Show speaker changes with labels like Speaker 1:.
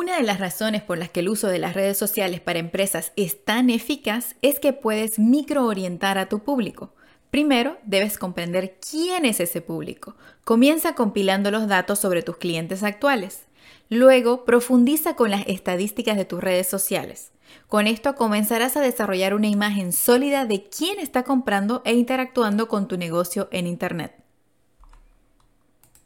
Speaker 1: Una de las razones por las que el uso de las redes sociales para empresas es tan eficaz es que puedes microorientar a tu público. Primero, debes comprender quién es ese público. Comienza compilando los datos sobre tus clientes actuales. Luego, profundiza con las estadísticas de tus redes sociales. Con esto comenzarás a desarrollar una imagen sólida de quién está comprando e interactuando con tu negocio en Internet.